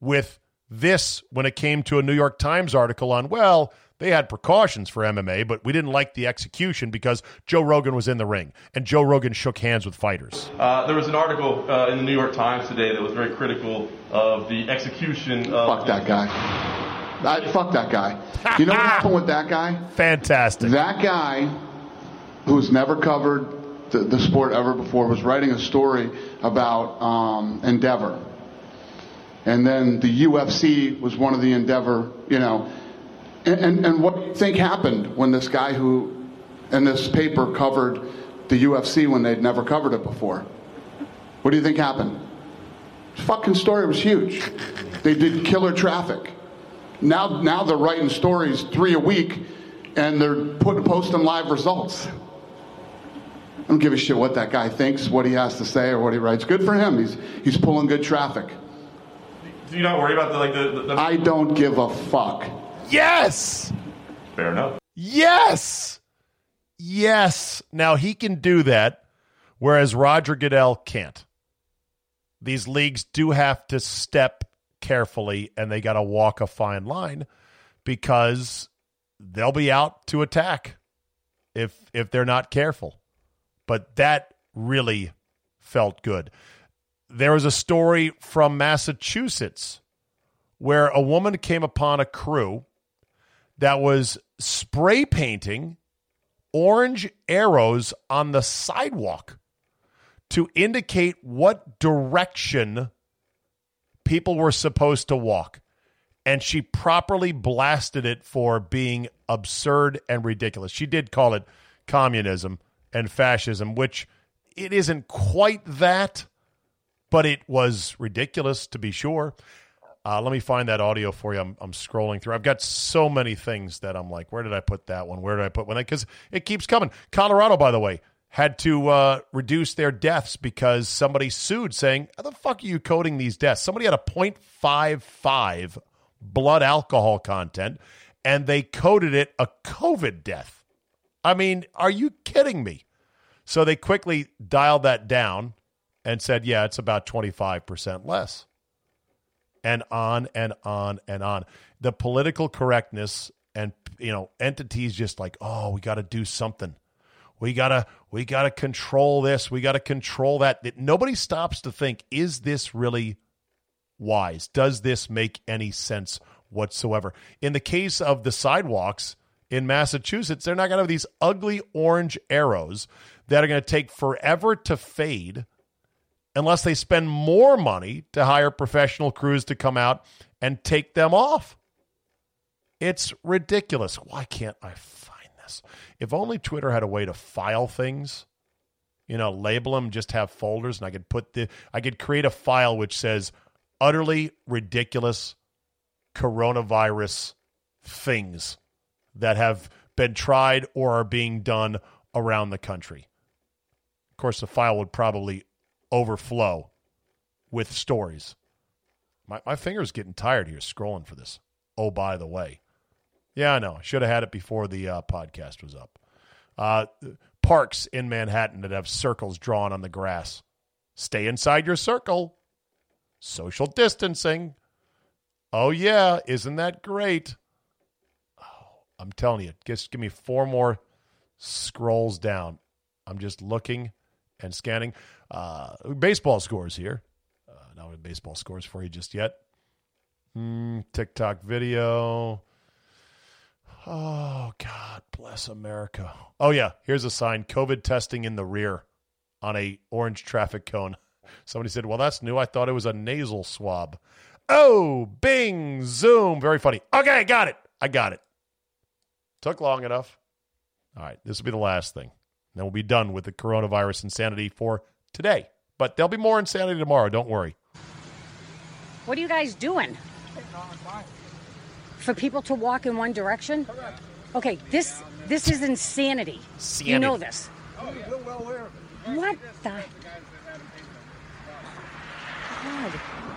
with this when it came to a New York Times article on, well, they had precautions for MMA, but we didn't like the execution because Joe Rogan was in the ring and Joe Rogan shook hands with fighters. Uh, there was an article uh, in the New York Times today that was very critical of the execution of. Fuck that guy. I, fuck that guy. You know what happened with that guy? Fantastic. That guy, who's never covered the, the sport ever before, was writing a story about um, Endeavor. And then the UFC was one of the Endeavor, you know. And, and, and what do you think happened when this guy who, in this paper, covered the UFC when they'd never covered it before? What do you think happened? Fucking story was huge. They did killer traffic. Now, now they're writing stories three a week, and they're putting posting live results. I don't give a shit what that guy thinks, what he has to say, or what he writes. Good for him. He's he's pulling good traffic. Do you not worry about the like the? the, the... I don't give a fuck. Yes. Fair enough. Yes. Yes. Now he can do that, whereas Roger Goodell can't. These leagues do have to step carefully and they got to walk a fine line because they'll be out to attack if if they're not careful. But that really felt good. There was a story from Massachusetts where a woman came upon a crew that was spray painting orange arrows on the sidewalk to indicate what direction people were supposed to walk. And she properly blasted it for being absurd and ridiculous. She did call it communism and fascism, which it isn't quite that, but it was ridiculous to be sure. Uh, let me find that audio for you. I'm, I'm, scrolling through. I've got so many things that I'm like, where did I put that one? Where did I put one? Because it keeps coming. Colorado, by the way, had to uh, reduce their deaths because somebody sued saying, How the fuck are you coding these deaths? Somebody had a 0.55 blood alcohol content and they coded it a COVID death. I mean, are you kidding me? So they quickly dialed that down and said, Yeah, it's about 25% less. And on and on and on. The political correctness and, you know, entities just like, Oh, we got to do something we gotta we gotta control this. We gotta control that. Nobody stops to think: Is this really wise? Does this make any sense whatsoever? In the case of the sidewalks in Massachusetts, they're not gonna have these ugly orange arrows that are gonna take forever to fade unless they spend more money to hire professional crews to come out and take them off. It's ridiculous. Why can't I this? If only Twitter had a way to file things, you know, label them, just have folders, and I could put the, I could create a file which says utterly ridiculous coronavirus things that have been tried or are being done around the country. Of course, the file would probably overflow with stories. My, my finger's getting tired here scrolling for this. Oh, by the way, yeah, I know. Should have had it before the uh, podcast was up. Uh, parks in Manhattan that have circles drawn on the grass. Stay inside your circle. Social distancing. Oh, yeah. Isn't that great? Oh, I'm telling you, just give me four more scrolls down. I'm just looking and scanning. Uh, baseball scores here. Uh, not baseball scores for you just yet. Mm, TikTok video. Oh, God bless America. Oh, yeah. Here's a sign COVID testing in the rear on a orange traffic cone. Somebody said, Well, that's new. I thought it was a nasal swab. Oh, bing, zoom. Very funny. Okay, got it. I got it. Took long enough. All right, this will be the last thing. Then we'll be done with the coronavirus insanity for today. But there'll be more insanity tomorrow. Don't worry. What are you guys doing? For people to walk in one direction? Okay, this this is insanity. insanity. You know this. What the? God,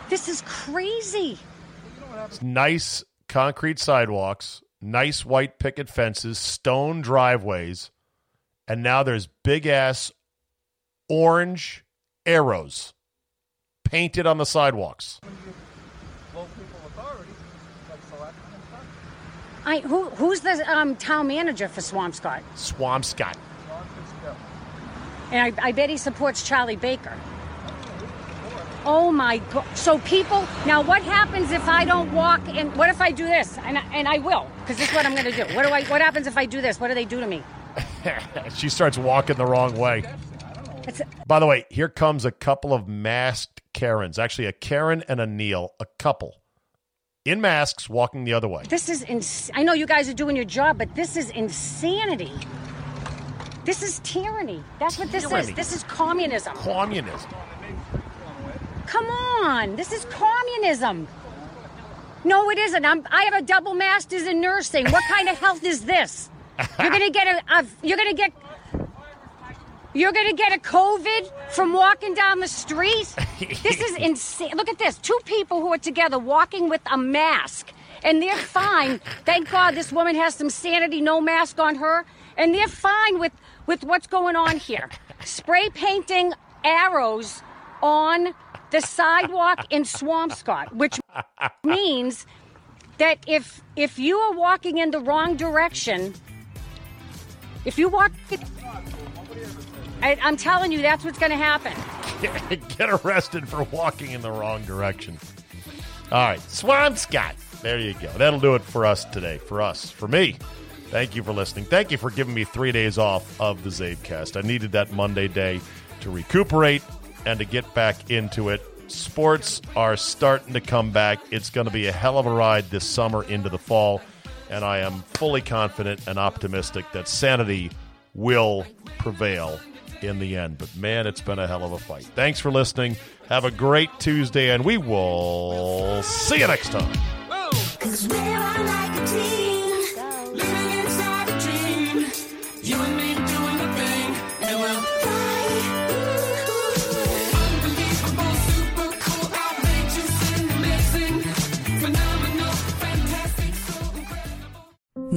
this is crazy. It's nice concrete sidewalks, nice white picket fences, stone driveways, and now there's big ass orange arrows painted on the sidewalks. I, who, who's the um, town manager for Swampscott? Swampscott. And I, I bet he supports Charlie Baker. Oh my God. So people, now what happens if I don't walk and what if I do this? And I, and I will, because this is what I'm going to do. What do I, what happens if I do this? What do they do to me? she starts walking the wrong way. By the way, here comes a couple of masked Karens. Actually, a Karen and a Neil, a couple in masks walking the other way. This is ins- I know you guys are doing your job, but this is insanity. This is tyranny. That's what this tyranny. is. This is communism. Communism. Come on. This is communism. No, it isn't. I'm, I have a double master's in nursing. What kind of health is this? You're gonna get a, a you're gonna get you're gonna get a COVID from walking down the street. this is insane. Look at this: two people who are together walking with a mask, and they're fine. Thank God this woman has some sanity, no mask on her, and they're fine with with what's going on here. Spray painting arrows on the sidewalk in Swampscott, which means that if if you are walking in the wrong direction, if you walk, I, am telling you, that's what's going to happen. Get arrested for walking in the wrong direction. All right, Swampscott. There you go. That'll do it for us today. For us, for me. Thank you for listening. Thank you for giving me three days off of the CzabeCast. I needed that Monday day to recuperate and to get back into it. Sports are starting to come back. It's going to be a hell of a ride this summer into the fall, and I am fully confident and optimistic that sanity will prevail in the end. But man, it's been a hell of a fight. Thanks for listening. Have a great Tuesday, and we will see you next time.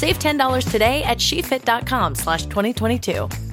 Save $10 today at shefit.com slash 2022.